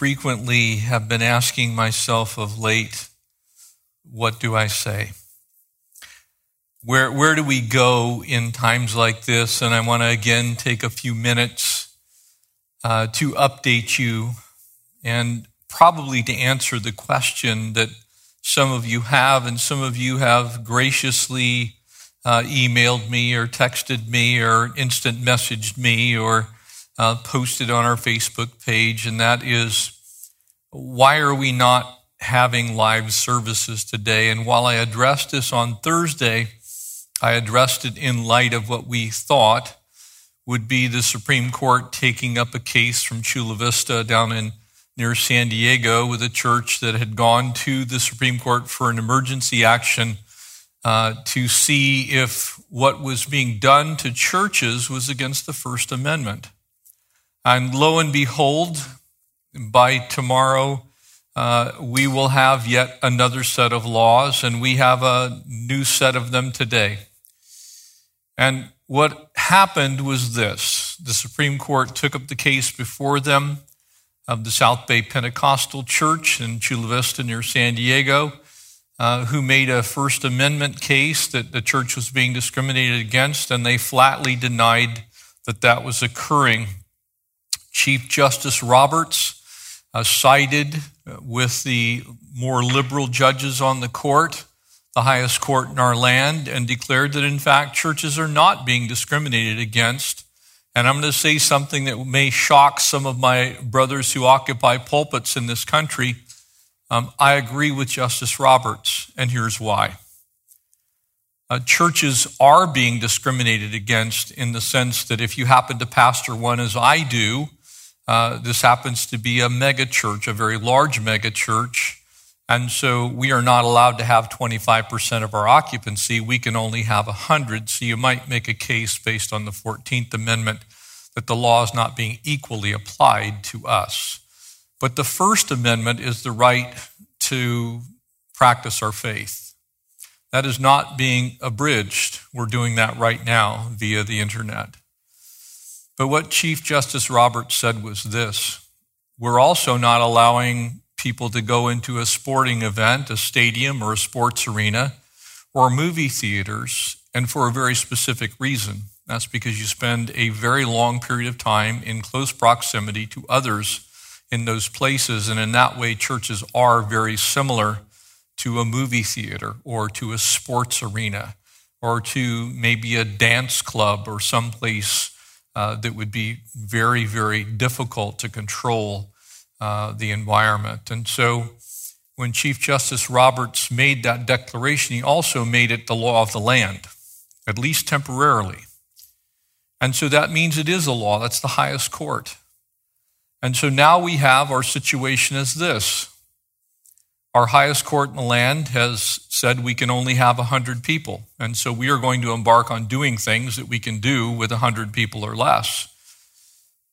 frequently have been asking myself of late, what do I say? Where, where do we go in times like this? And I want to again take a few minutes uh, to update you and probably to answer the question that some of you have, and some of you have graciously uh, emailed me or texted me or instant messaged me or uh, posted on our Facebook page, and that is why are we not having live services today? And while I addressed this on Thursday, I addressed it in light of what we thought would be the Supreme Court taking up a case from Chula Vista down in near San Diego with a church that had gone to the Supreme Court for an emergency action uh, to see if what was being done to churches was against the First Amendment. And lo and behold, by tomorrow, uh, we will have yet another set of laws, and we have a new set of them today. And what happened was this the Supreme Court took up the case before them of the South Bay Pentecostal Church in Chula Vista near San Diego, uh, who made a First Amendment case that the church was being discriminated against, and they flatly denied that that was occurring Chief Justice Roberts uh, sided with the more liberal judges on the court, the highest court in our land, and declared that in fact churches are not being discriminated against. And I'm going to say something that may shock some of my brothers who occupy pulpits in this country. Um, I agree with Justice Roberts, and here's why. Uh, churches are being discriminated against in the sense that if you happen to pastor one as I do, uh, this happens to be a mega church, a very large mega church. And so we are not allowed to have 25% of our occupancy. We can only have 100. So you might make a case based on the 14th Amendment that the law is not being equally applied to us. But the First Amendment is the right to practice our faith. That is not being abridged. We're doing that right now via the internet. But what Chief Justice Roberts said was this we're also not allowing people to go into a sporting event, a stadium, or a sports arena, or movie theaters, and for a very specific reason. That's because you spend a very long period of time in close proximity to others in those places. And in that way, churches are very similar to a movie theater or to a sports arena or to maybe a dance club or someplace uh, that would be very, very difficult to control uh, the environment. And so when Chief Justice Roberts made that declaration, he also made it the law of the land, at least temporarily. And so that means it is a law. That's the highest court. And so now we have our situation as this our highest court in the land has said we can only have 100 people. And so we are going to embark on doing things that we can do with 100 people or less.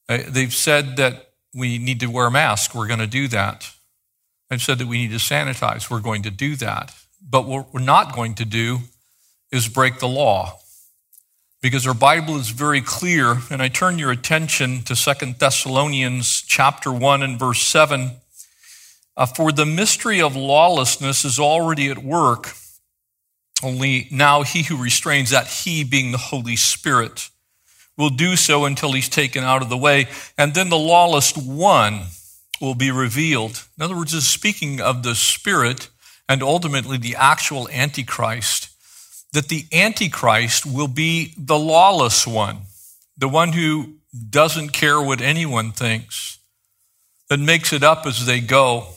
Uh, they've said that we need to wear a mask. We're going to do that. They've said that we need to sanitize. We're going to do that. But what we're not going to do is break the law. Because our Bible is very clear, and I turn your attention to Second Thessalonians chapter 1 and verse 7 uh, for the mystery of lawlessness is already at work, only now he who restrains, that he being the Holy Spirit, will do so until he's taken out of the way. And then the lawless one will be revealed. In other words, it's speaking of the Spirit and ultimately the actual Antichrist, that the Antichrist will be the lawless one, the one who doesn't care what anyone thinks, that makes it up as they go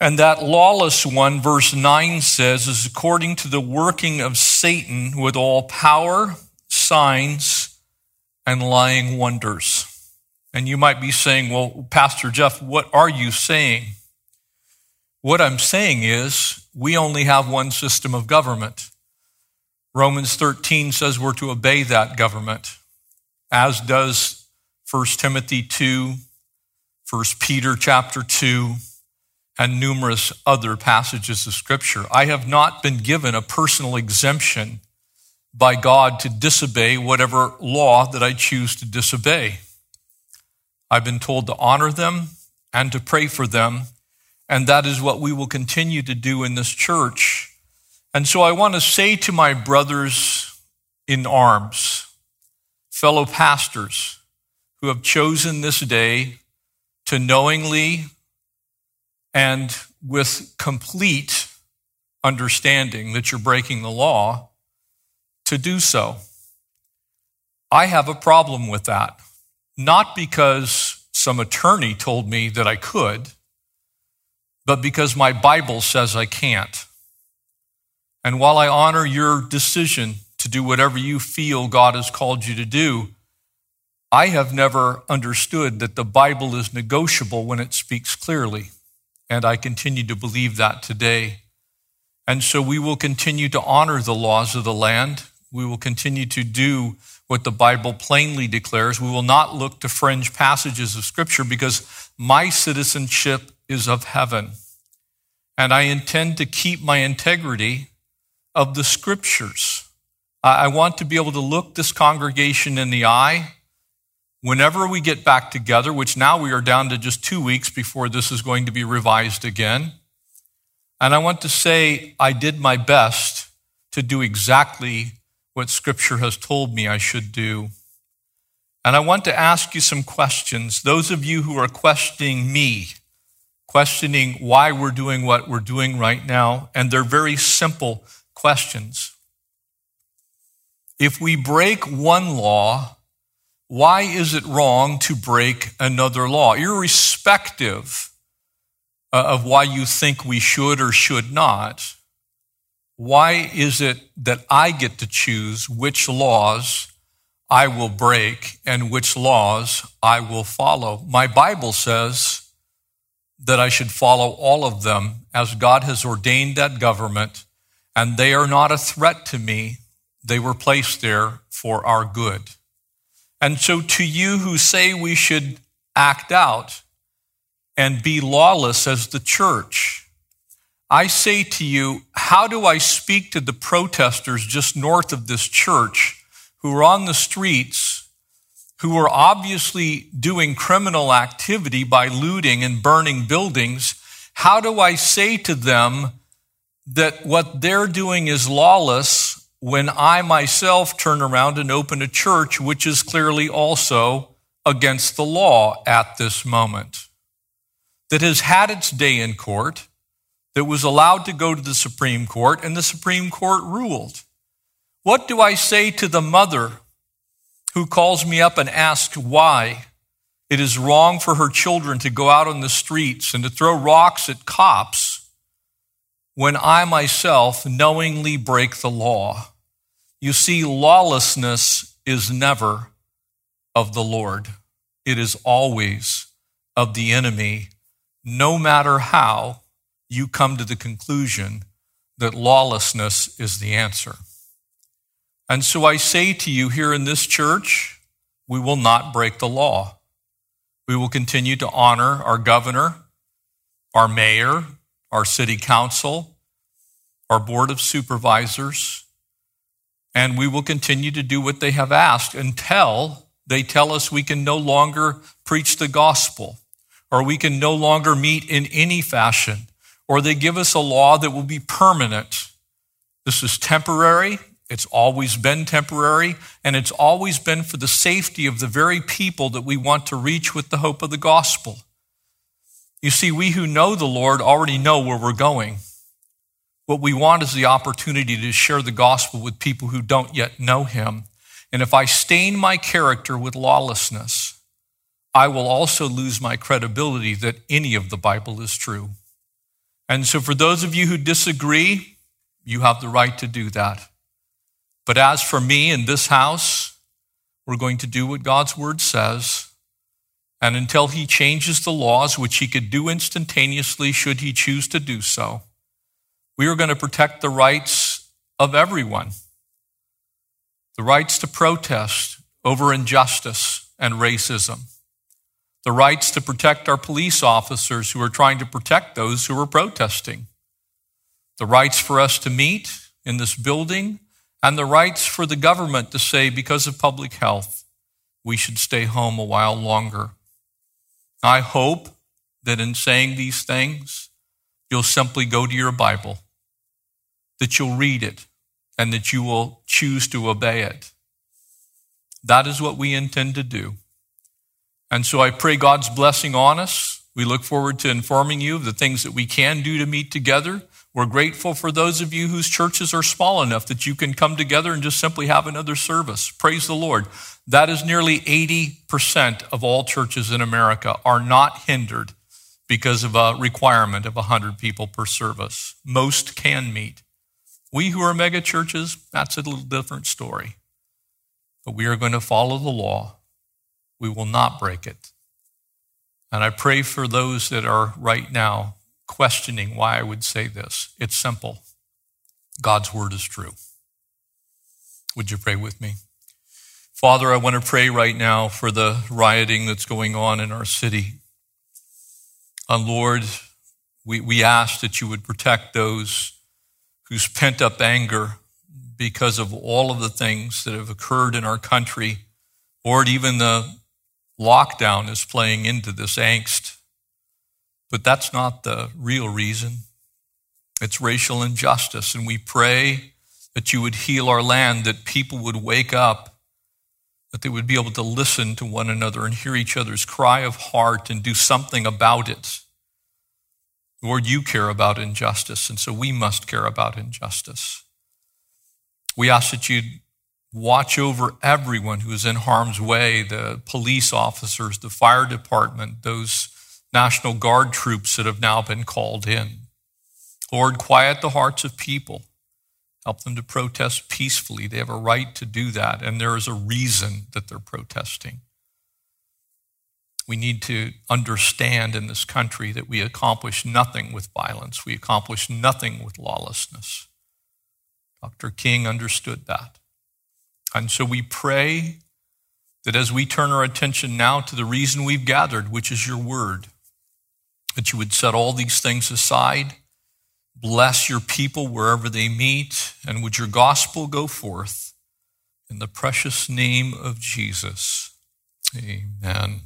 and that lawless one, verse 9 says, is according to the working of Satan with all power, signs, and lying wonders. And you might be saying, well, Pastor Jeff, what are you saying? What I'm saying is we only have one system of government. Romans 13 says we're to obey that government, as does 1 Timothy 2, 1 Peter chapter 2, and numerous other passages of Scripture. I have not been given a personal exemption by God to disobey whatever law that I choose to disobey. I've been told to honor them and to pray for them, and that is what we will continue to do in this church. And so I want to say to my brothers in arms, fellow pastors who have chosen this day to knowingly and with complete understanding that you're breaking the law to do so. I have a problem with that, not because some attorney told me that I could, but because my Bible says I can't. And while I honor your decision to do whatever you feel God has called you to do, I have never understood that the Bible is negotiable when it speaks clearly. And I continue to believe that today. And so we will continue to honor the laws of the land. We will continue to do what the Bible plainly declares. We will not look to fringe passages of Scripture because my citizenship is of heaven. And I intend to keep my integrity of the Scriptures. I want to be able to look this congregation in the eye whenever we get back together, which now we are down to just two weeks before this is going to be revised again. And I want to say I did my best to do exactly what Scripture has told me I should do. And I want to ask you some questions. Those of you who are questioning me, questioning why we're doing what we're doing right now, and they're very simple questions. If we break one law, why is it wrong to break another law, irrespective uh, of why you think we should or should not? Why is it that I get to choose which laws I will break and which laws I will follow? My Bible says that I should follow all of them as God has ordained that government, and they are not a threat to me. They were placed there for our good. And so, to you who say we should act out and be lawless as the church, I say to you, how do I speak to the protesters just north of this church who are on the streets, who are obviously doing criminal activity by looting and burning buildings? How do I say to them that what they're doing is lawless when I myself turn around and open a church which is clearly also against the law at this moment, that has had its day in court, that was allowed to go to the Supreme Court, and the Supreme Court ruled. What do I say to the mother who calls me up and asks why it is wrong for her children to go out on the streets and to throw rocks at cops when I myself knowingly break the law? You see, lawlessness is never of the Lord, it is always of the enemy, no matter how you come to the conclusion that lawlessness is the answer. And so I say to you here in this church, we will not break the law. We will continue to honor our governor, our mayor, our city council, our board of supervisors, and we will continue to do what they have asked until they tell us we can no longer preach the gospel or we can no longer meet in any fashion or they give us a law that will be permanent. This is temporary. It's always been temporary, and it's always been for the safety of the very people that we want to reach with the hope of the gospel. You see, we who know the Lord already know where we're going. What we want is the opportunity to share the gospel with people who don't yet know him. And if I stain my character with lawlessness, I will also lose my credibility that any of the Bible is true. And so, for those of you who disagree, you have the right to do that. But as for me in this house, we're going to do what God's word says. And until he changes the laws, which he could do instantaneously should he choose to do so, we are going to protect the rights of everyone. The rights to protest over injustice and racism, the rights to protect our police officers who are trying to protect those who are protesting, the rights for us to meet in this building, and the rights for the government to say, because of public health, we should stay home a while longer. I hope that in saying these things, you'll simply go to your Bible, that you'll read it, and that you will choose to obey it. That is what we intend to do. And so I pray God's blessing on us. We look forward to informing you of the things that we can do to meet together. We're grateful for those of you whose churches are small enough that you can come together and just simply have another service. Praise the Lord. That is nearly 80% of all churches in America are not hindered because of a requirement of 100 people per service. Most can meet. We who are mega churches, that's a little different story. But we are going to follow the law. We will not break it. And I pray for those that are right now questioning why I would say this. It's simple God's word is true. Would you pray with me? Father, I want to pray right now for the rioting that's going on in our city. And Lord, we, we ask that you would protect those whose pent up anger because of all of the things that have occurred in our country. or even the lockdown is playing into this angst. But that's not the real reason. It's racial injustice. And we pray that you would heal our land, that people would wake up that they would be able to listen to one another and hear each other's cry of heart and do something about it. Lord, you care about injustice, and so we must care about injustice. We ask that you'd watch over everyone who is in harm's way the police officers, the fire department, those National Guard troops that have now been called in. Lord, quiet the hearts of people. Help them to protest peacefully. They have a right to do that, and there is a reason that they're protesting. We need to understand in this country that we accomplish nothing with violence, we accomplish nothing with lawlessness. Dr. King understood that. And so we pray that as we turn our attention now to the reason we've gathered, which is your word, that you would set all these things aside Bless your people wherever they meet, and would your gospel go forth in the precious name of Jesus. Amen.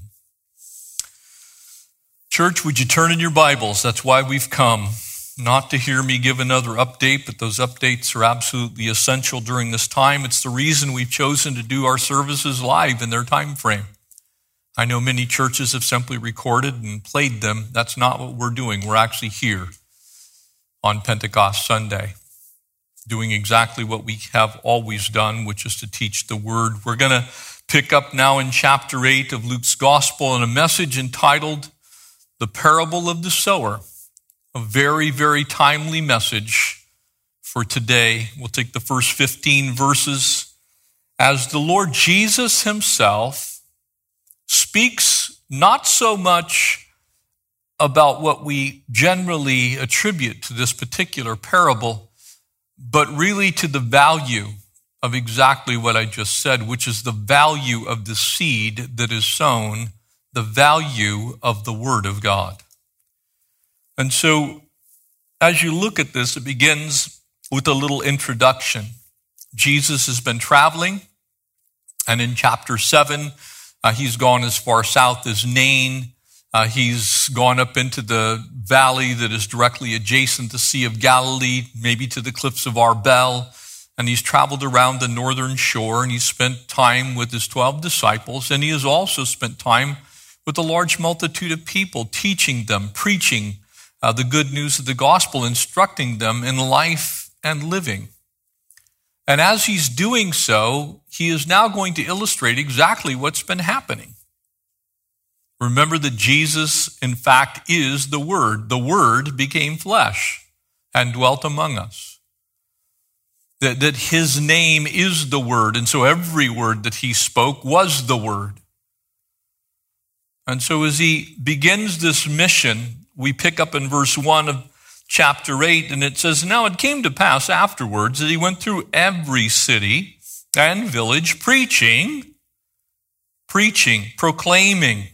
Church, would you turn in your Bibles? That's why we've come. Not to hear me give another update, but those updates are absolutely essential during this time. It's the reason we've chosen to do our services live in their time frame. I know many churches have simply recorded and played them. That's not what we're doing. We're actually here on Pentecost Sunday, doing exactly what we have always done, which is to teach the word. We're going to pick up now in chapter 8 of Luke's gospel in a message entitled The Parable of the Sower. A very, very timely message for today. We'll take the first 15 verses as the Lord Jesus himself speaks not so much about what we generally attribute to this particular parable, but really to the value of exactly what I just said, which is the value of the seed that is sown, the value of the Word of God. And so, as you look at this, it begins with a little introduction. Jesus has been traveling, and in chapter 7, uh, he's gone as far south as Nain. Uh, he's gone up into the valley that is directly adjacent to the Sea of Galilee, maybe to the cliffs of Arbel. And he's traveled around the northern shore and he's spent time with his 12 disciples. And he has also spent time with a large multitude of people, teaching them, preaching uh, the good news of the gospel, instructing them in life and living. And as he's doing so, he is now going to illustrate exactly what's been happening. Remember that Jesus, in fact, is the Word. The Word became flesh and dwelt among us. That, that His name is the Word, and so every word that He spoke was the Word. And so as he begins this mission, we pick up in verse 1 of chapter 8, and it says, Now it came to pass afterwards that he went through every city and village preaching, preaching, proclaiming,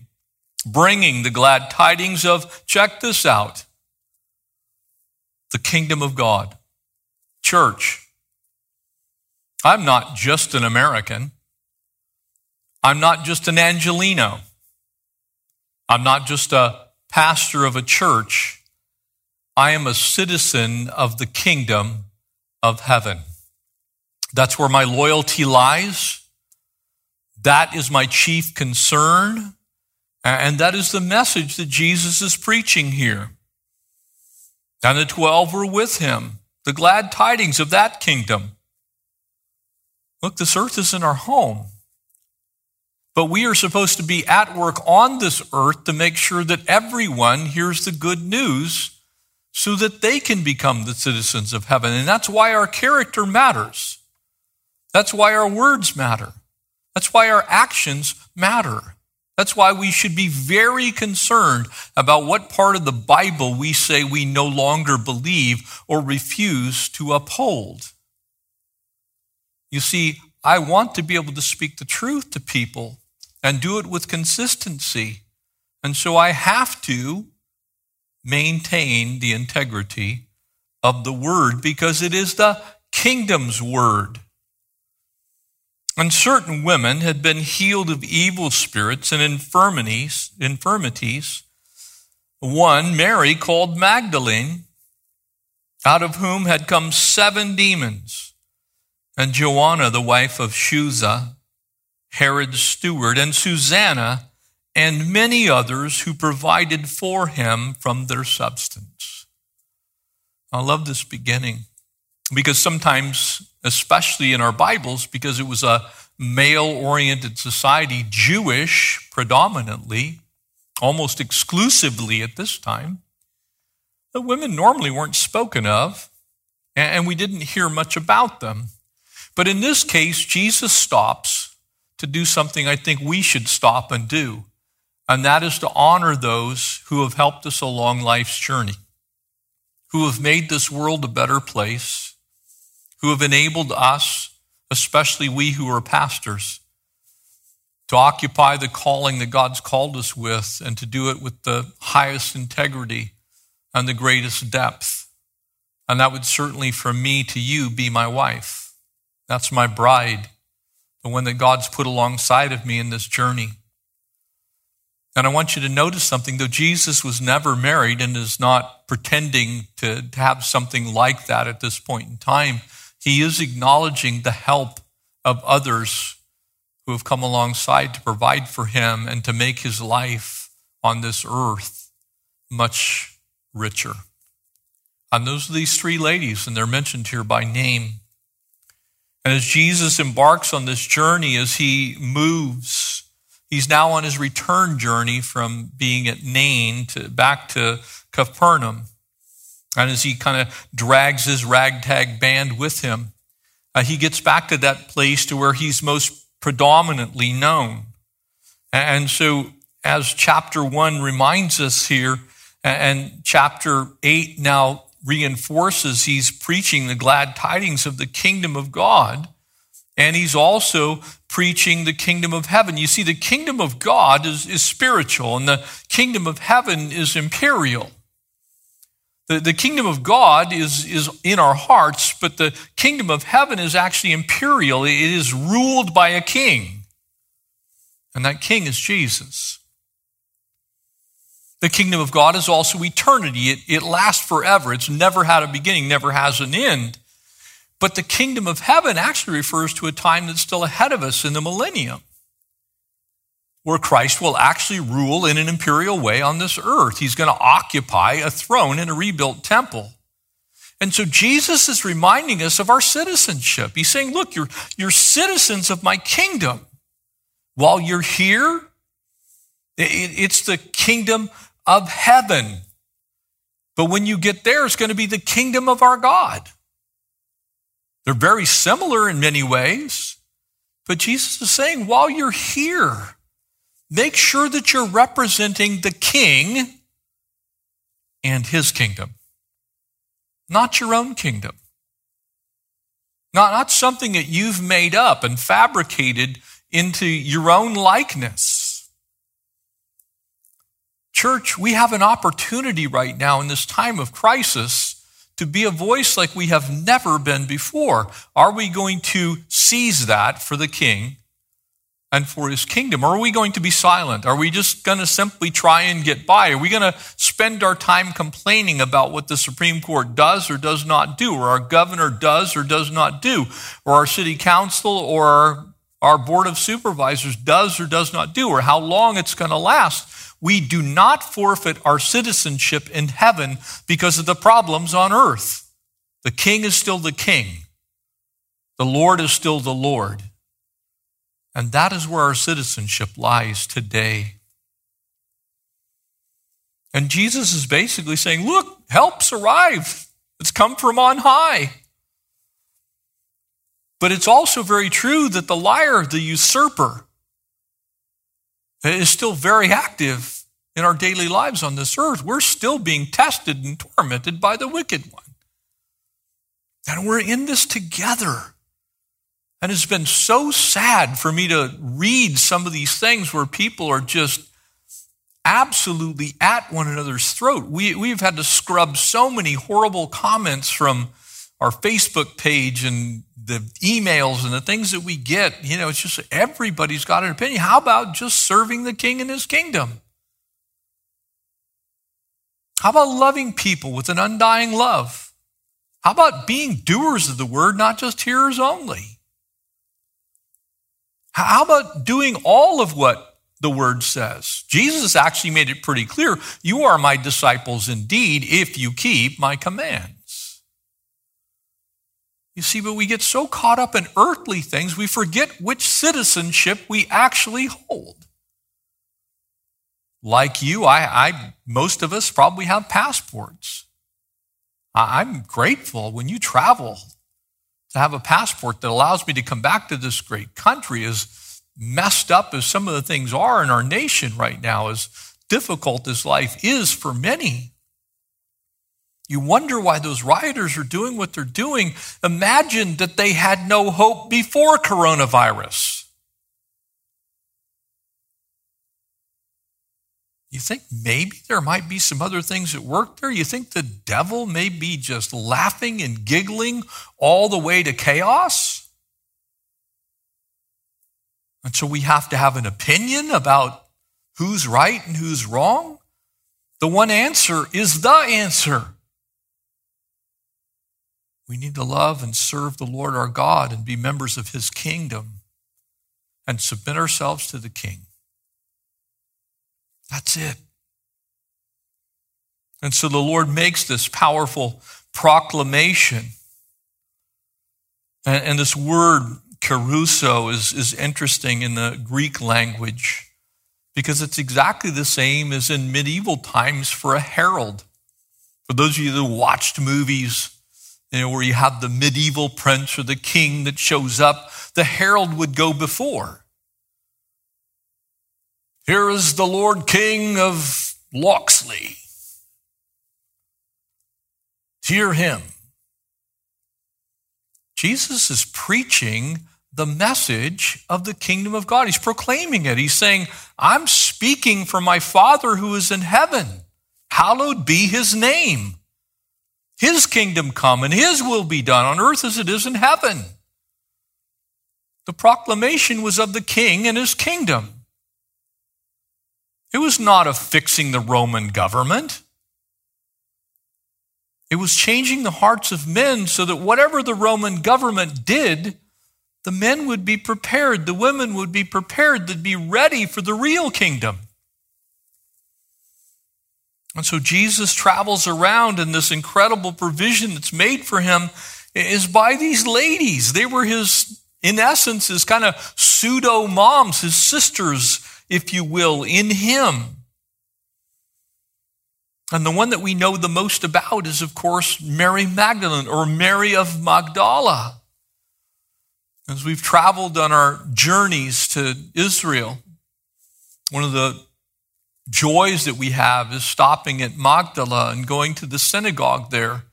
bringing the glad tidings of, check this out, the kingdom of God. Church, I'm not just an American. I'm not just an Angelino. I'm not just a pastor of a church. I am a citizen of the kingdom of heaven. That's where my loyalty lies. That is my chief concern. And that is the message that Jesus is preaching here. And the 12 were with him, the glad tidings of that kingdom. Look, this earth isn't our home. But we are supposed to be at work on this earth to make sure that everyone hears the good news so that they can become the citizens of heaven. And that's why our character matters. That's why our words matter. That's why our actions matter. That's why we should be very concerned about what part of the Bible we say we no longer believe or refuse to uphold. You see, I want to be able to speak the truth to people and do it with consistency. And so I have to maintain the integrity of the word because it is the kingdom's word. And certain women had been healed of evil spirits and infirmities, infirmities. One, Mary, called Magdalene, out of whom had come seven demons, and Joanna, the wife of Chuza, Herod's steward, and Susanna, and many others who provided for him from their substance. I love this beginning because sometimes, especially in our Bibles, because it was a male oriented society, Jewish predominantly, almost exclusively at this time, the women normally weren't spoken of, and we didn't hear much about them. But in this case, Jesus stops to do something I think we should stop and do, and that is to honor those who have helped us along life's journey, who have made this world a better place, who have enabled us, especially we who are pastors, to occupy the calling that God's called us with and to do it with the highest integrity and the greatest depth. And that would certainly, from me to you, be my wife. That's my bride the one that God's put alongside of me in this journey. And I want you to notice something, though Jesus was never married and is not pretending to, have something like that at this point in time, he is acknowledging the help of others who have come alongside to provide for him and to make his life on this earth much richer. And those are these three ladies, and they're mentioned here by name. As Jesus embarks on this journey, as he moves, he's now on his return journey from being at Nain to back to Capernaum. And as he kind of drags his ragtag band with him, uh, he gets back to that place to where he's most predominantly known. And so, as chapter one reminds us here, and chapter eight now reinforces he's preaching the glad tidings of the kingdom of God, and he's also preaching the kingdom of heaven. You see, the kingdom of God is, is spiritual, and the kingdom of heaven is imperial. The, the kingdom of God is, is in our hearts, but the kingdom of heaven is actually imperial. It is ruled by a king, and that king is Jesus. The kingdom of God is also eternity. It, it lasts forever. It's never had a beginning, never has an end. But the kingdom of heaven actually refers to a time that's still ahead of us in the millennium, where Christ will actually rule in an imperial way on this earth. He's going to occupy a throne in a rebuilt temple. And so Jesus is reminding us of our citizenship. He's saying, look, you're, you're citizens of my kingdom. While you're here, it's the kingdom of heaven. But when you get there, it's going to be the kingdom of our God. They're very similar in many ways. But Jesus is saying, while you're here, make sure that you're representing the king and his kingdom, not your own kingdom. Not, not something that you've made up and fabricated into your own likeness. Church, we have an opportunity right now in this time of crisis to be a voice like we have never been before. Are we going to seize that for the king and for his kingdom? Or are we going to be silent? Are we just going to simply try and get by? Are we going to spend our time complaining about what the Supreme Court does or does not do, or our governor does or does not do, or our city council or our, board of supervisors does or does not do, or how long it's going to last? We do not forfeit our citizenship in heaven because of the problems on earth. The king is still the king. The Lord is still the Lord. And that is where our citizenship lies today. And Jesus is basically saying, Look, help's arrived. It's come from on high. But it's also very true that the liar, the usurper, is still very active in our daily lives on this earth. We're still being tested and tormented by the wicked one. And we're in this together. And it's been so sad for me to read some of these things where people are just absolutely at one another's throat. We, we've had to scrub so many horrible comments from our Facebook page and the emails and the things that we get. You know, it's just everybody's got an opinion. How about just serving the king and his kingdom? How about loving people with an undying love? How about being doers of the word, not just hearers only? How about doing all of what the word says? Jesus actually made it pretty clear. You are my disciples indeed if you keep my commands. You see, but we get so caught up in earthly things, we forget which citizenship we actually hold. Like you, I, I most of us probably have passports. I'm grateful when you travel to have a passport that allows me to come back to this great country, as messed up as some of the things are in our nation right now, as difficult as life is for many. You wonder why those rioters are doing what they're doing. Imagine that they had no hope before coronavirus. You think maybe there might be some other things at work there? You think the devil may be just laughing and giggling all the way to chaos? And so we have to have an opinion about who's right and who's wrong? The one answer is the answer. We need to love and serve the Lord our God and be members of his kingdom and submit ourselves to the king. That's it. And so the Lord makes this powerful proclamation. And, and this word, kerusso, is, is interesting in the Greek language because it's exactly the same as in medieval times for a herald. For those of you that watched movies, you know, where you have the medieval prince or the king that shows up, the herald would go before. Here is the Lord King of Locksley. Hear him. Jesus is preaching the message of the kingdom of God. He's proclaiming it. He's saying, I'm speaking for my Father who is in heaven. Hallowed be his name. His kingdom come and his will be done on earth as it is in heaven. The proclamation was of the king and his kingdom. It was not of fixing the Roman government. It was changing the hearts of men so that whatever the Roman government did, the men would be prepared, the women would be prepared, they'd be ready for the real kingdom. And so Jesus travels around, and this incredible provision that's made for him is by these ladies. They were his, in essence, his kind of pseudo moms, his sisters if you will, in Him. And the one that we know the most about is, of course, Mary Magdalene or Mary of Magdala. As we've traveled on our journeys to Israel, One of the joys that we have is stopping at Magdala and going to the synagogue there.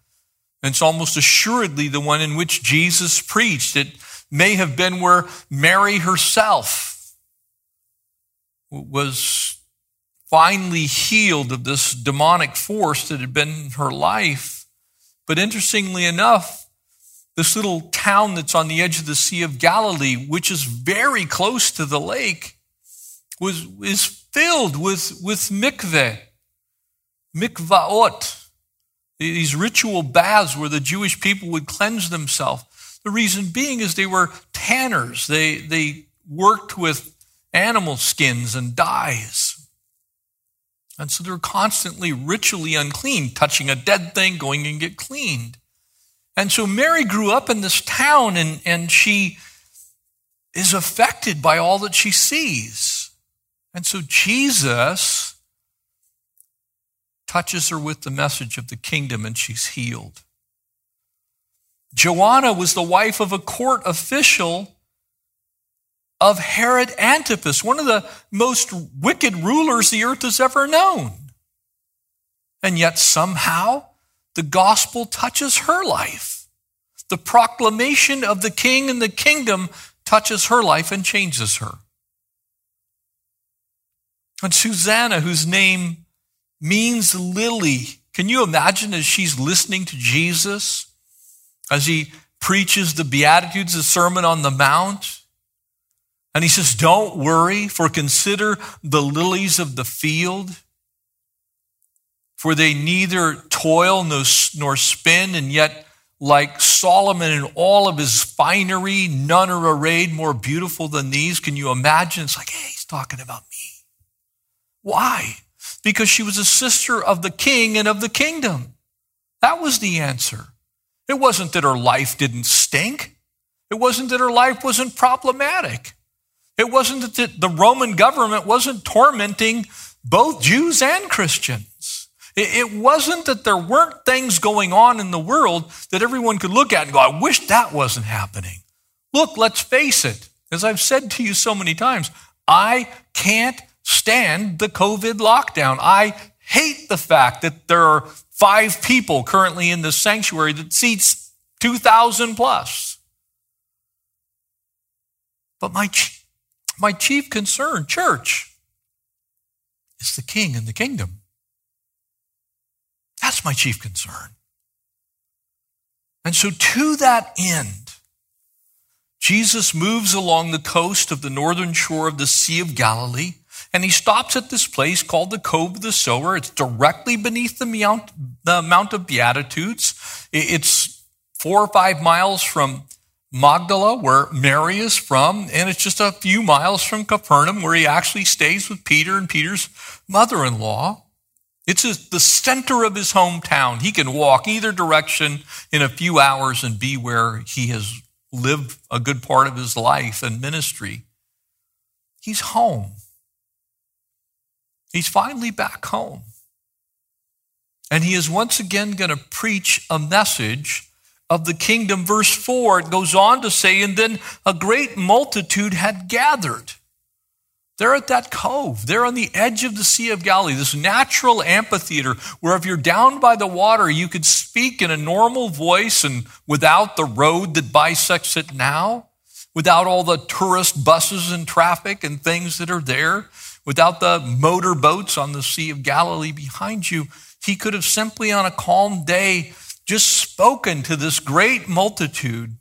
And it's almost assuredly the one in which Jesus preached. It may have been where Mary herself was finally healed of this demonic force that had been in her life. But interestingly enough, this little town that's on the edge of the Sea of Galilee, which is very close to the lake, was, is filled with, with mikveh, mikvaot, these ritual baths where the Jewish people would cleanse themselves. The reason being is they were tanners. They, they worked with animal skins and dyes. And so they're constantly ritually unclean, touching a dead thing, going and get cleaned. And so Mary grew up in this town and, and she is affected by all that she sees. And so Jesus touches her with the message of the kingdom and she's healed. Joanna was the wife of a court official of Herod Antipas, one of the most wicked rulers the earth has ever known. And yet somehow the gospel touches her life. The proclamation of the king and the kingdom touches her life and changes her. And Susanna, whose name means lily, can you imagine as she's listening to Jesus? as he preaches the Beatitudes, the Sermon on the Mount. And he says, Don't worry, for consider the lilies of the field, for they neither toil nor spin, and yet, like Solomon in all of his finery, none are arrayed more beautiful than these. Can you imagine? It's like, hey, he's talking about me. Why? Because she was a sister of the king and of the kingdom. That was the answer. It wasn't that her life didn't stink. It wasn't that her life wasn't problematic. It wasn't that the Roman government wasn't tormenting both Jews and Christians. It wasn't that there weren't things going on in the world that everyone could look at and go, I wish that wasn't happening. Look, let's face it. As I've said to you so many times, I can't stand the COVID lockdown. I hate the fact that there are five people currently in this sanctuary that seats 2,000 plus. But my, my chief concern, church, is the king and the kingdom. That's my chief concern. And so, to that end, Jesus moves along the coast of the northern shore of the Sea of Galilee and he stops at this place called the Cove of the Sower. It's directly beneath the Mount, the Mount of Beatitudes. It's four or five miles from Magdala, where Mary is from, and it's just a few miles from Capernaum, where he actually stays with Peter and Peter's mother in law. It's the center of his hometown. He can walk either direction in a few hours and be where he has lived a good part of his life and ministry. He's home. He's finally back home. And he is once again going to preach a message of the kingdom. Verse 4, it goes on to say, And then a great multitude had gathered. They're at that cove. They're on the edge of the Sea of Galilee, this natural amphitheater where if you're down by the water, you could speak in a normal voice and without the road that bisects it now, without all the tourist buses and traffic and things that are there without the motor boats on the Sea of Galilee behind you, he could have simply on a calm day just spoken to this great multitude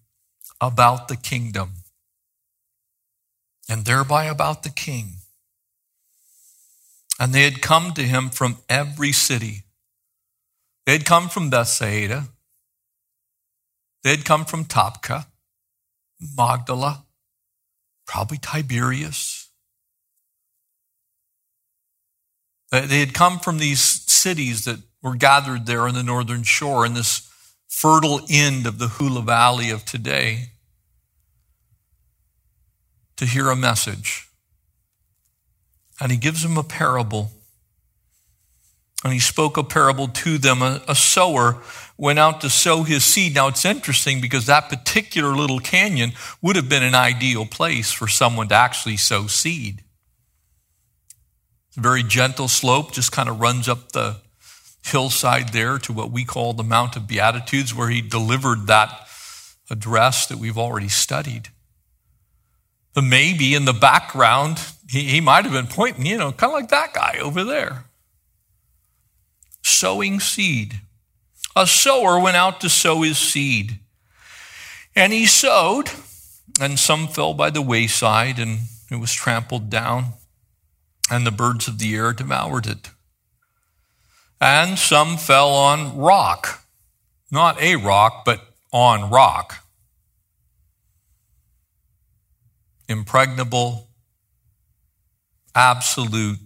about the kingdom and thereby about the king. And they had come to him from every city. They had come from Bethsaida. They had come from Tabgha, Magdala, probably Tiberias, Uh, they had come from these cities that were gathered there on the northern shore in this fertile end of the Hula Valley of today to hear a message. And he gives them a parable. And he spoke a parable to them. A, a, sower went out to sow his seed. Now it's interesting because that particular little canyon would have been an ideal place for someone to actually sow seed. Very gentle slope, just kind of runs up the hillside there to what we call the Mount of Beatitudes, where he delivered that address that we've already studied. But maybe in the background, he, he might have been pointing, you know, kind of like that guy over there. Sowing seed. A sower went out to sow his seed. And he sowed, and some fell by the wayside, and it was trampled down, and the birds of the air devoured it. And some fell on rock, not a rock, but on rock. Impregnable, absolute,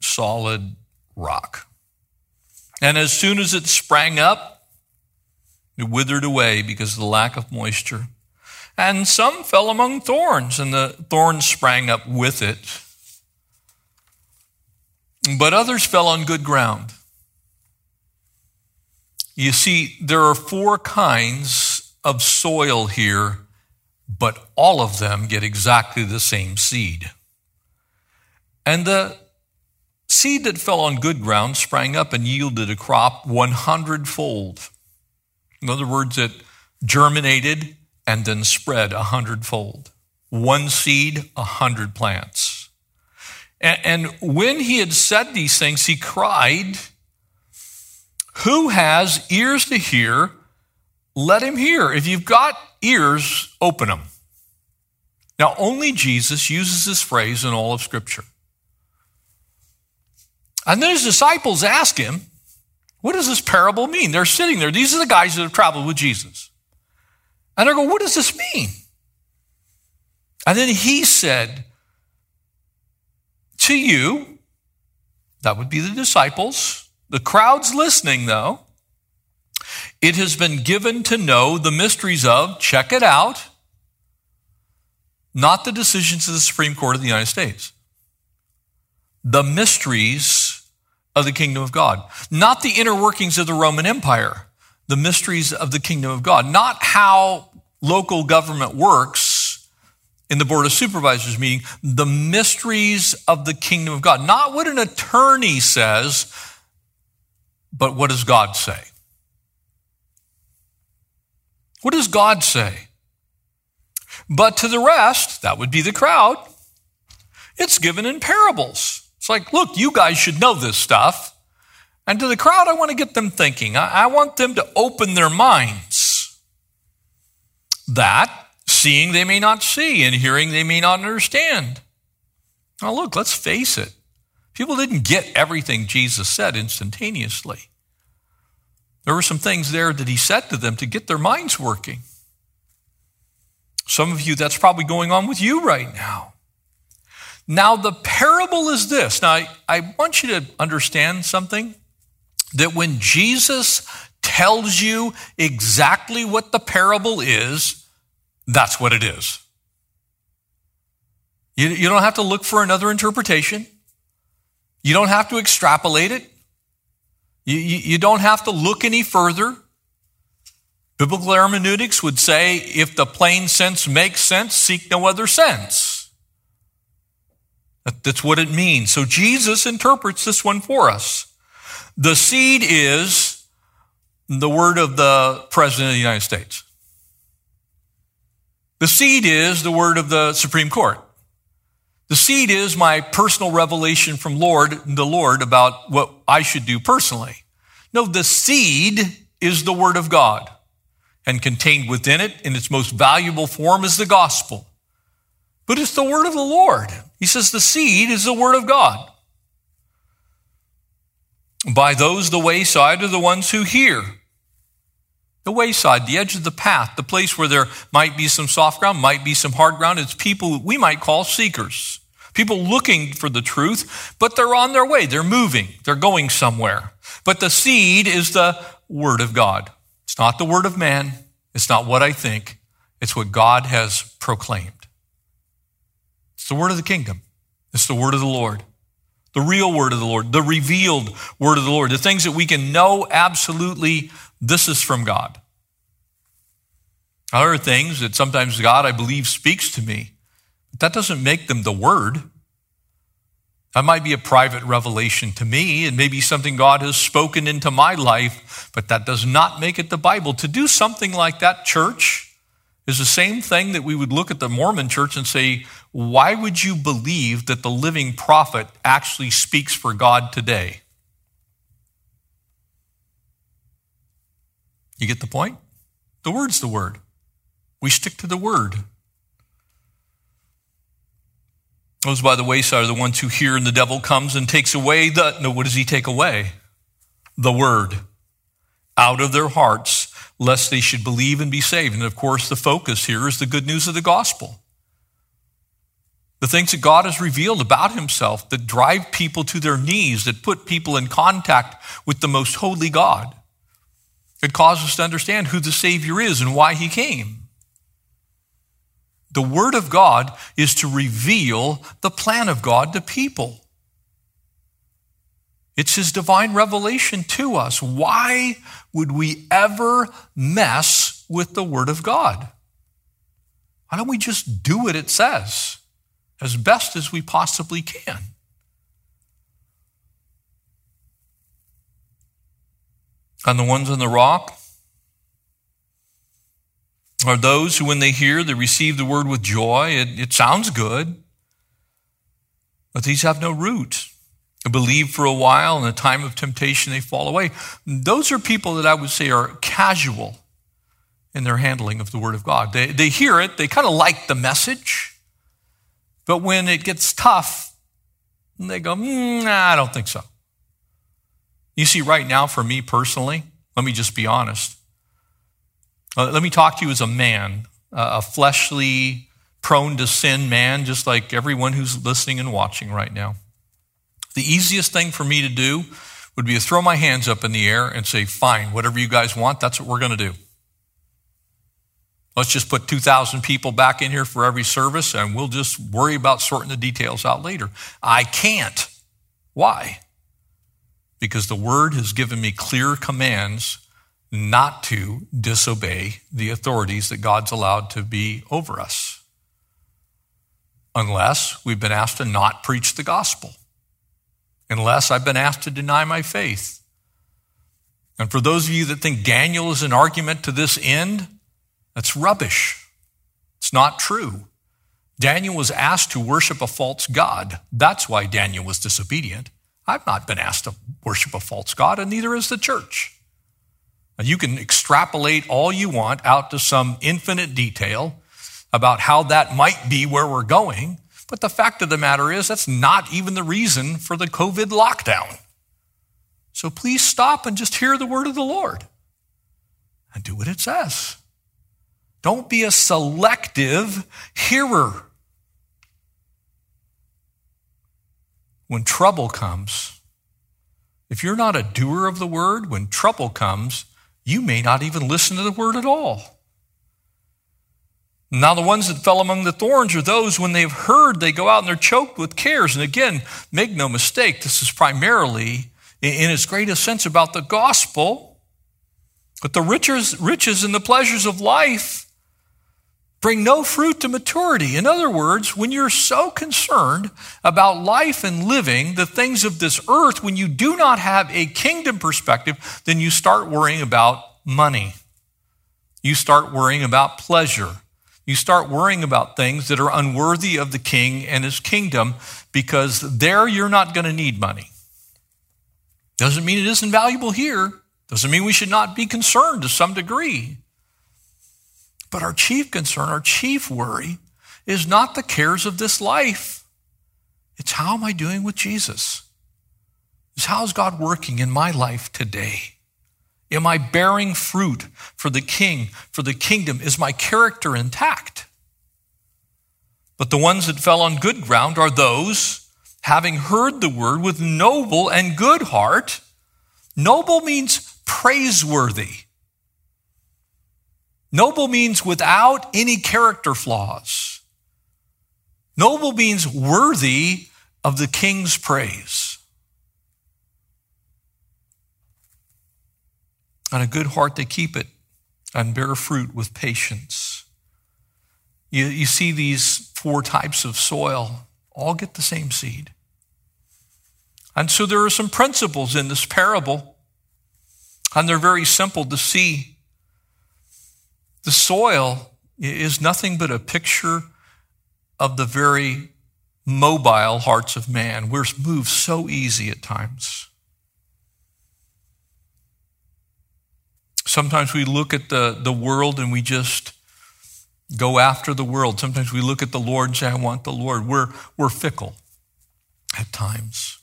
solid rock. And as soon as it sprang up, it withered away because of the lack of moisture. And some fell among thorns, and the thorns sprang up with it. But others fell on good ground. You see, there are four kinds of soil here, but all of them get exactly the same seed. And the seed that fell on good ground sprang up and yielded a crop 100 fold. In other words, it germinated and then spread a hundredfold. One seed, a hundred plants. And, when he had said these things, he cried, Who has ears to hear? Let him hear. If you've got ears, open them. Now, only Jesus uses this phrase in all of Scripture. And then his disciples ask him, What does this parable mean? They're sitting there. These are the guys that have traveled with Jesus. And they're going, What does this mean? And then he said, To you, that would be the disciples, the crowd's listening though, it has been given to know the mysteries of, check it out, not the decisions of the Supreme Court of the United States, the mysteries of the kingdom of God, not the inner workings of the Roman Empire. The mysteries of the kingdom of God, not how local government works in the Board of Supervisors meeting, the mysteries of the kingdom of God. Not what an attorney says, but what does God say? What does God say? But to the rest, that would be the crowd, it's given in parables. It's like, look, you guys should know this stuff. And to the crowd, I want to get them thinking. I, want them to open their minds. That, seeing they may not see, and hearing they may not understand. Now, look, let's face it. People didn't get everything Jesus said instantaneously. There were some things there that he said to them to get their minds working. Some of you, that's probably going on with you right now. Now, the parable is this. Now, I, I want you to understand something that when Jesus tells you exactly what the parable is, that's what it is. You, you don't have to look for another interpretation. You don't have to extrapolate it. You, you, you don't have to look any further. Biblical hermeneutics would say if the plain sense makes sense, seek no other sense. That, that's what it means. So Jesus interprets this one for us. The seed is the word of the President of the United States. The seed is the word of the Supreme Court. The seed is my personal revelation from Lord, the Lord about what I should do personally. No, the seed is the word of God and contained within it in its most valuable form is the gospel. But it's the word of the Lord. He says the seed is the word of God. By those, the wayside are the ones who hear. The wayside, the edge of the path, the place where there might be some soft ground, might be some hard ground. It's people we might call seekers. People looking for the truth, but they're on their way. They're moving. They're going somewhere. But the seed is the word of God. It's not the word of man. It's not what I think. It's what God has proclaimed. It's the word of the kingdom. It's the word of the Lord the real word of the Lord, the revealed word of the Lord, the things that we can know absolutely this is from God. Other things that sometimes God, I believe, speaks to me, but that doesn't make them the word. That might be a private revelation to me and maybe something God has spoken into my life, but that does not make it the Bible. To do something like that, church, is the same thing that we would look at the Mormon church and say, why would you believe that the living prophet actually speaks for God today? You get the point? The word's the word. We stick to the word. Those by the wayside are the ones who hear and the devil comes and takes away the, no, what does he take away? The word out of their hearts, lest they should believe and be saved. And of course, the focus here is the good news of the gospel. The things that God has revealed about himself that drive people to their knees, that put people in contact with the most holy God. It causes us to understand who the Savior is and why he came. The Word of God is to reveal the plan of God to people. It's His divine revelation to us. Why would we ever mess with the Word of God? Why don't we just do what it says as best as we possibly can? On the ones on the rock, are those who, when they hear, they receive the word with joy. It, it sounds good, but these have no root. They believe for a while, in a time of temptation, they fall away. Those are people that I would say are casual in their handling of the Word of God. They, they hear it, they kind of like the message, but when it gets tough, they go, mm, nah, I don't think so. You see, right now, for me personally, let me just be honest. Uh, let me talk to you as a man, a fleshly, prone to sin man, just like everyone who's listening and watching right now. The easiest thing for me to do would be to throw my hands up in the air and say, fine, whatever you guys want, that's what we're going to do. Let's just put 2,000 people back in here for every service and we'll just worry about sorting the details out later. I can't. Why? Because the word has given me clear commands not to disobey the authorities that God's allowed to be over us. Unless we've been asked to not preach the gospel. Unless I've been asked to deny my faith. And for those of you that think Daniel is an argument to this end, that's rubbish. It's not true. Daniel was asked to worship a false God. That's why Daniel was disobedient. I've not been asked to worship a false God, and neither is the church. You can extrapolate all you want out to some infinite detail about how that might be where we're going, but the fact of the matter is that's not even the reason for the COVID lockdown. So please stop and just hear the word of the Lord and do what it says. Don't be a selective hearer. When trouble comes, if you're not a doer of the word, when trouble comes, you may not even listen to the word at all. Now, the ones that fell among the thorns are those when they've heard, they go out and they're choked with cares. And again, make no mistake, this is primarily, in its greatest sense, about the gospel. But the riches, riches and the pleasures of life bring no fruit to maturity. In other words, when you're so concerned about life and living, the things of this earth, when you do not have a kingdom perspective, then you start worrying about money. You start worrying about pleasure. You start worrying about things that are unworthy of the king and his kingdom because there you're not going to need money. Doesn't mean it isn't valuable here. Doesn't mean we should not be concerned to some degree. But our chief concern, our chief worry, is not the cares of this life. It's how am I doing with Jesus? It's how is God working in my life today? Am I bearing fruit for the king, for the kingdom? Is my character intact? But the ones that fell on good ground are those having heard the word with noble and good heart. Noble means praiseworthy. Noble means without any character flaws. Noble means worthy of the king's praise. On a good heart, they keep it and bear fruit with patience. You, you see these four types of soil all get the same seed. And so there are some principles in this parable, and they're very simple to see. The soil is nothing but a picture of the very mobile hearts of man. We're moved so easy at times. Sometimes we look at the, the world and we just go after the world. Sometimes we look at the Lord and say, I want the Lord. We're, we're fickle at times.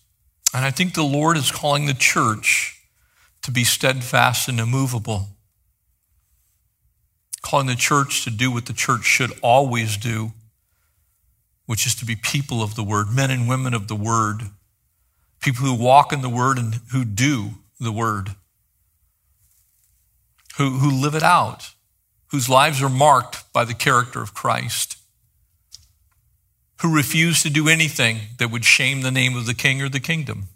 And I think the Lord is calling the church to be steadfast and immovable, calling the church to do what the church should always do, which is to be people of the word, men and women of the word, people who walk in the word and who do the word, who, who live it out, whose lives are marked by the character of Christ who refuse to do anything that would shame the name of the king or the kingdom.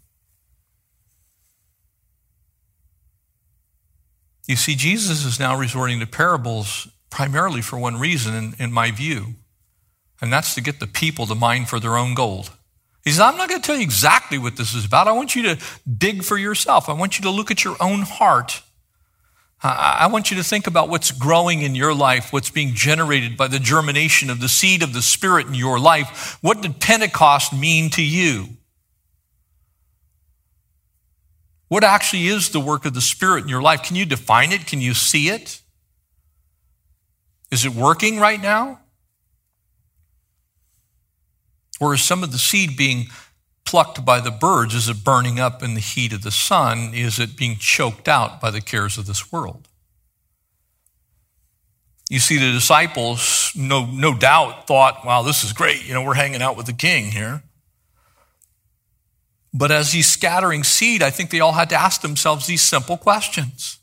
You see, Jesus is now resorting to parables primarily for one reason, in, in my view, and that's to get the people to mine for their own gold. He says, I'm not going to tell you exactly what this is about. I want you to dig for yourself. I want you to look at your own heart I want you to think about what's growing in your life, what's being generated by the germination of the seed of the Spirit in your life. What did Pentecost mean to you? What actually is the work of the Spirit in your life? Can you define it? Can you see it? Is it working right now? Or is some of the seed being plucked by the birds? Is it burning up in the heat of the sun? Is it being choked out by the cares of this world? You see, the disciples, no, no doubt, thought, wow, this is great. You know, we're hanging out with the king here. But as he's scattering seed, I think they all had to ask themselves these simple questions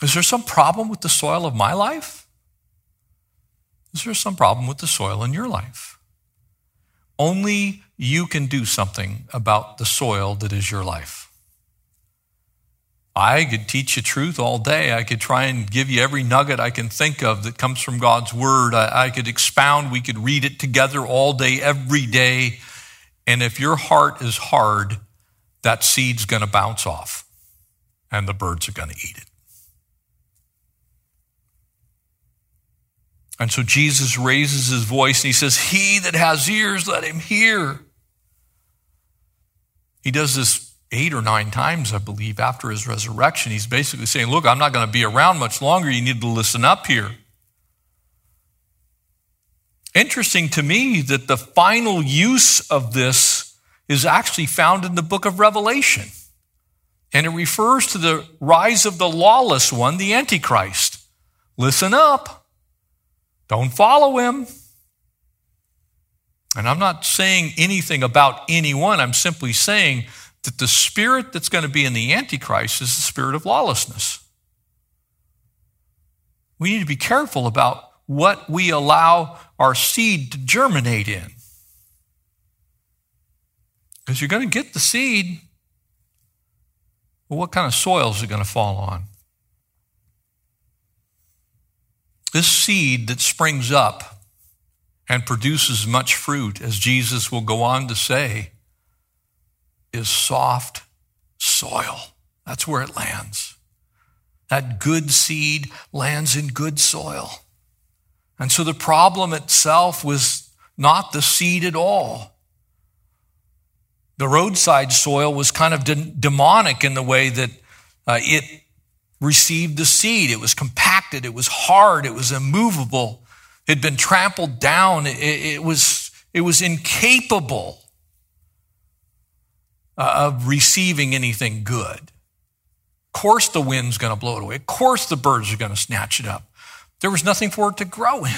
Is there some problem with the soil of my life? Is there some problem with the soil in your life? Only you can do something about the soil that is your life. I could teach you truth all day. I could try and give you every nugget I can think of that comes from God's word. I, I could expound. We could read it together all day, every day. And if your heart is hard, that seed's going to bounce off and the birds are going to eat it. And so Jesus raises his voice and he says, He that has ears, let him hear. He does this eight or nine times, I believe, after his resurrection. He's basically saying, Look, I'm not going to be around much longer. You need to listen up here. Interesting to me that the final use of this is actually found in the book of Revelation. And it refers to the rise of the lawless one, the Antichrist. Listen up. Don't follow him. And I'm not saying anything about anyone. I'm simply saying that the spirit that's going to be in the Antichrist is the spirit of lawlessness. We need to be careful about what we allow our seed to germinate in. Because you're going to get the seed. Well, what kind of soil is it going to fall on? This seed that springs up and produces much fruit, as Jesus will go on to say, is soft soil. That's where it lands. That good seed lands in good soil. And so the problem itself was not the seed at all. The roadside soil was kind of de- demonic in the way that uh, it received the seed. It was compacted, it was hard, it was immovable, it had been trampled down, it, it was, it was incapable uh, of receiving anything good. Of course, the wind's going to blow it away. Of course, the birds are going to snatch it up. There was nothing for it to grow in.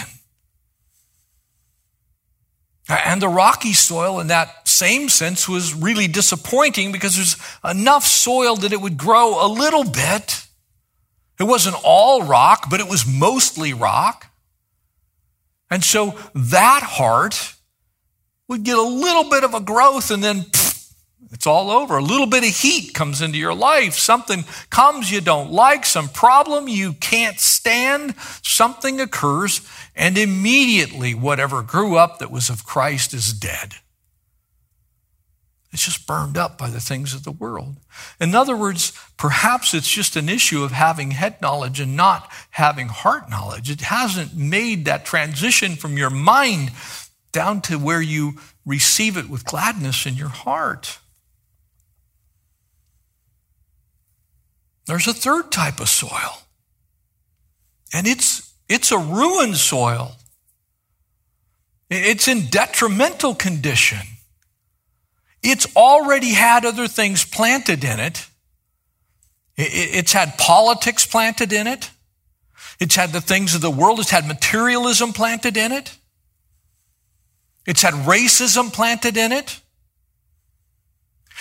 And the rocky soil, in that same sense, was really disappointing because there's enough soil that it would grow a little bit, it wasn't all rock, but it was mostly rock. And so that heart would get a little bit of a growth and then pff, it's all over. A little bit of heat comes into your life. Something comes you don't like, some problem you can't stand, something occurs, and immediately whatever grew up that was of Christ is dead. It's just burned up by the things of the world. In other words, perhaps it's just an issue of having head knowledge and not having heart knowledge. It hasn't made that transition from your mind down to where you receive it with gladness in your heart. There's a third type of soil, and it's, it's a ruined soil. It's in detrimental condition. It's already had other things planted in it. It's had politics planted in it. It's had the things of the world. It's had materialism planted in it. It's had racism planted in it.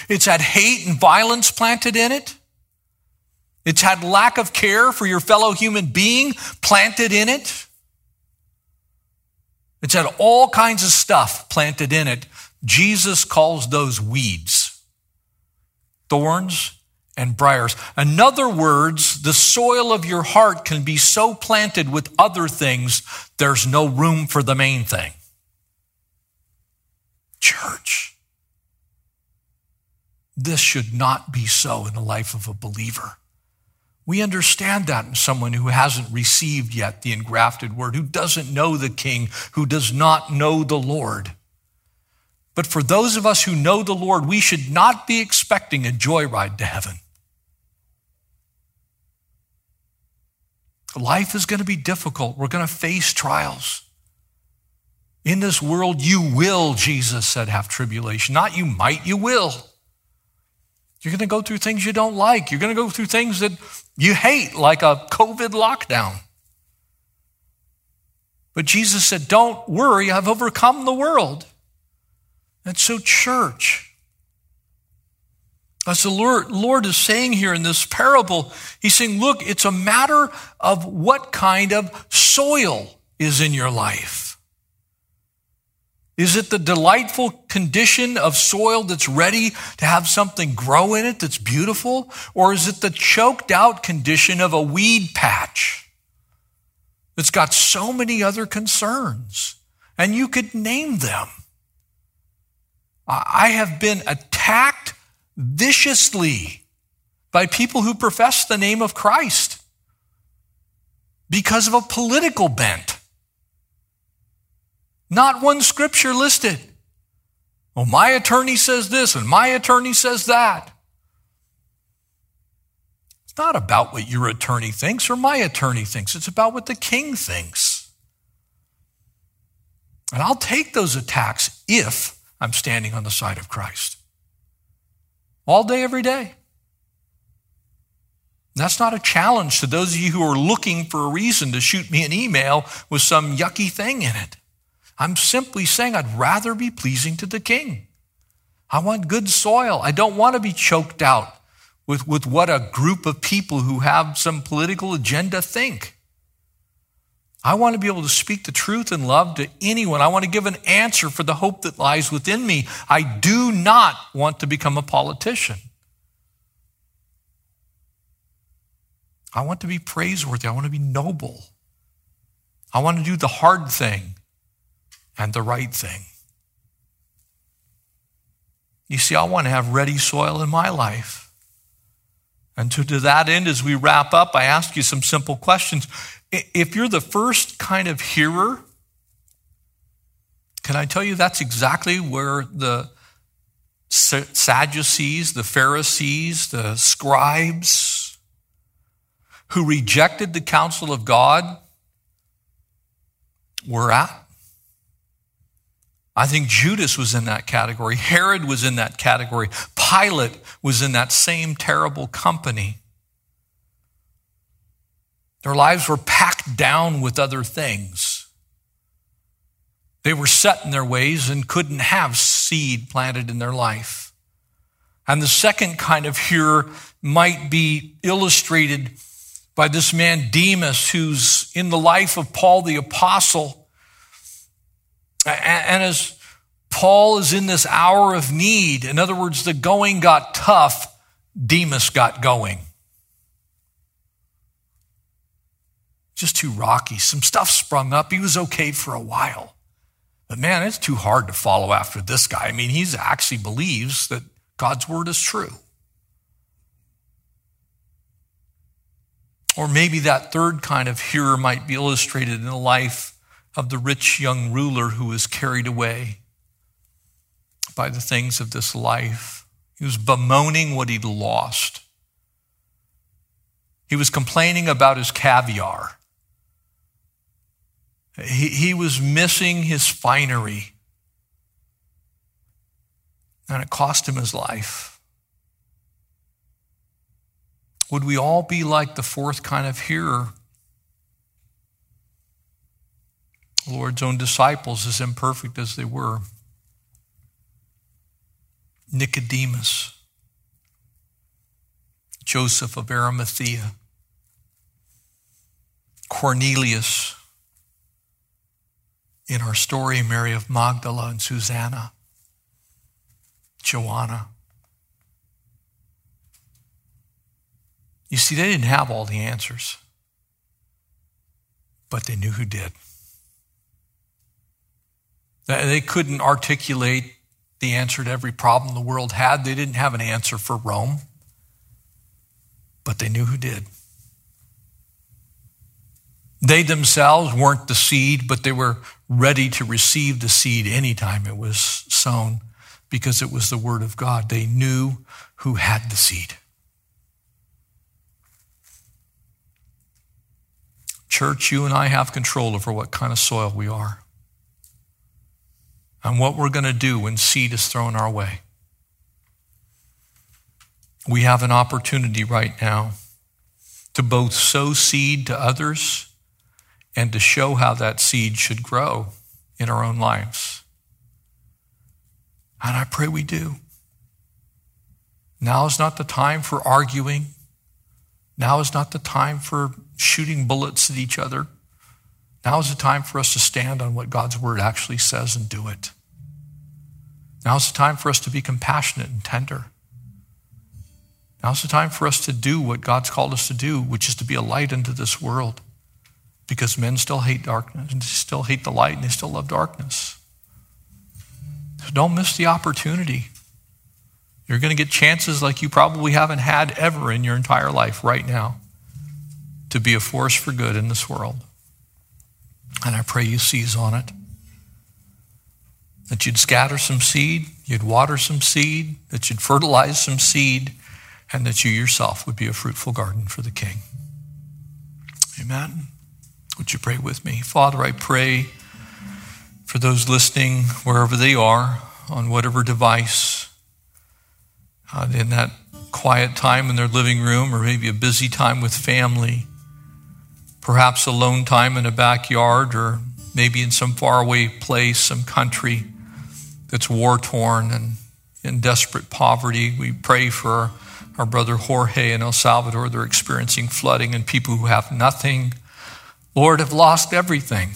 It's had hate and violence planted in it. It's had lack of care for your fellow human being planted in it. It's had all kinds of stuff planted in it. Jesus calls those weeds, thorns and briars. In other words, the soil of your heart can be so planted with other things, there's no room for the main thing. Church. This should not be so in the life of a believer. We understand that in someone who hasn't received yet the engrafted word, who doesn't know the King, who does not know the Lord. But for those of us who know the Lord, we should not be expecting a joyride to heaven. Life is going to be difficult. We're going to face trials. In this world, you will, Jesus said, have tribulation. Not you might, you will. You're going to go through things you don't like. You're going to go through things that you hate, like a COVID lockdown. But Jesus said, Don't worry, I've overcome the world. And so, church, as the Lord, Lord is saying here in this parable, He's saying, Look, it's a matter of what kind of soil is in your life. Is it the delightful condition of soil that's ready to have something grow in it that's beautiful? Or is it the choked out condition of a weed patch that's got so many other concerns? And you could name them. I have been attacked viciously by people who profess the name of Christ because of a political bent. Not one scripture listed. Well, my attorney says this and my attorney says that. It's not about what your attorney thinks or my attorney thinks. It's about what the king thinks. And I'll take those attacks if I'm standing on the side of Christ. All day, every day. That's not a challenge to those of you who are looking for a reason to shoot me an email with some yucky thing in it. I'm simply saying I'd rather be pleasing to the king. I want good soil. I don't want to be choked out with, with what a group of people who have some political agenda think. I want to be able to speak the truth and love to anyone. I want to give an answer for the hope that lies within me. I do not want to become a politician. I want to be praiseworthy. I want to be noble. I want to do the hard thing and the right thing. You see, I want to have ready soil in my life. And to, to that end, as we wrap up, I ask you some simple questions. If you're the first kind of hearer, can I tell you that's exactly where the Sadducees, the Pharisees, the scribes, who rejected the counsel of God, were at? I think Judas was in that category. Herod was in that category. Pilate was in that same terrible company. Their lives were packed down with other things. They were set in their ways and couldn't have seed planted in their life. And the second kind of hearer might be illustrated by this man Demas, who's in the life of Paul the Apostle and as Paul is in this hour of need, in other words, the going got tough, Demas got going. Just too rocky. Some stuff sprung up. He was okay for a while. But man, it's too hard to follow after this guy. I mean, he actually believes that God's word is true. Or maybe that third kind of hearer might be illustrated in the life of the rich young ruler who was carried away by the things of this life. He was bemoaning what he'd lost. He was complaining about his caviar. He, he was missing his finery. And it cost him his life. Would we all be like the fourth kind of hearer? The Lord's own disciples, as imperfect as they were. Nicodemus, Joseph of Arimathea, Cornelius, in our story, Mary of Magdala and Susanna, Joanna. You see, they didn't have all the answers, but they knew who did. They couldn't articulate the answer to every problem the world had. They didn't have an answer for Rome, but they knew who did. They themselves weren't the seed, but they were ready to receive the seed anytime it was sown because it was the word of God. They knew who had the seed. Church, you and I have control over what kind of soil we are and what we're going to do when seed is thrown our way. We have an opportunity right now to both sow seed to others and to show how that seed should grow in our own lives. And I pray we do. Now is not the time for arguing. Now is not the time for shooting bullets at each other. Now is the time for us to stand on what God's word actually says and do it. Now is the time for us to be compassionate and tender. Now is the time for us to do what God's called us to do, which is to be a light into this world because men still hate darkness and still hate the light and they still love darkness. So don't miss the opportunity. You're going to get chances like you probably haven't had ever in your entire life right now to be a force for good in this world. And I pray you seize on it. That you'd scatter some seed, you'd water some seed, that you'd fertilize some seed, and that you yourself would be a fruitful garden for the King. Amen. Would you pray with me? Father, I pray for those listening wherever they are, on whatever device, uh, in that quiet time in their living room, or maybe a busy time with family, perhaps a lone time in a backyard, or maybe in some faraway place, some country that's war torn and in desperate poverty. We pray for our brother Jorge in El Salvador. They're experiencing flooding and people who have nothing Lord, have lost everything.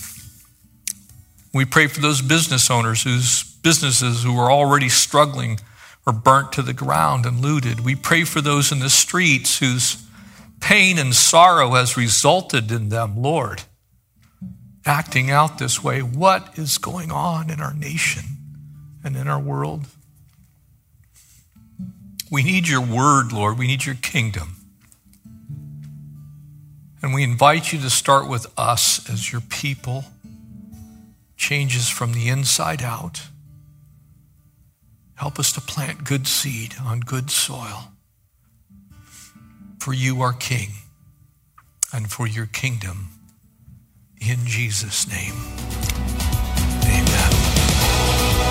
We pray for those business owners whose businesses who are already struggling are burnt to the ground and looted. We pray for those in the streets whose pain and sorrow has resulted in them, Lord, acting out this way. What is going on in our nation and in our world? We need your word, Lord. We need your kingdom. And we invite you to start with us as your people. Changes from the inside out. Help us to plant good seed on good soil. For you are King and for your kingdom. In Jesus' name. Amen.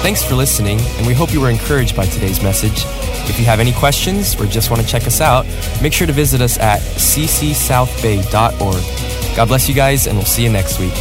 Thanks for listening, and we hope you were encouraged by today's message. If you have any questions or just want to check us out, make sure to visit us at ccsouthbay.org. God bless you guys, and we'll see you next week.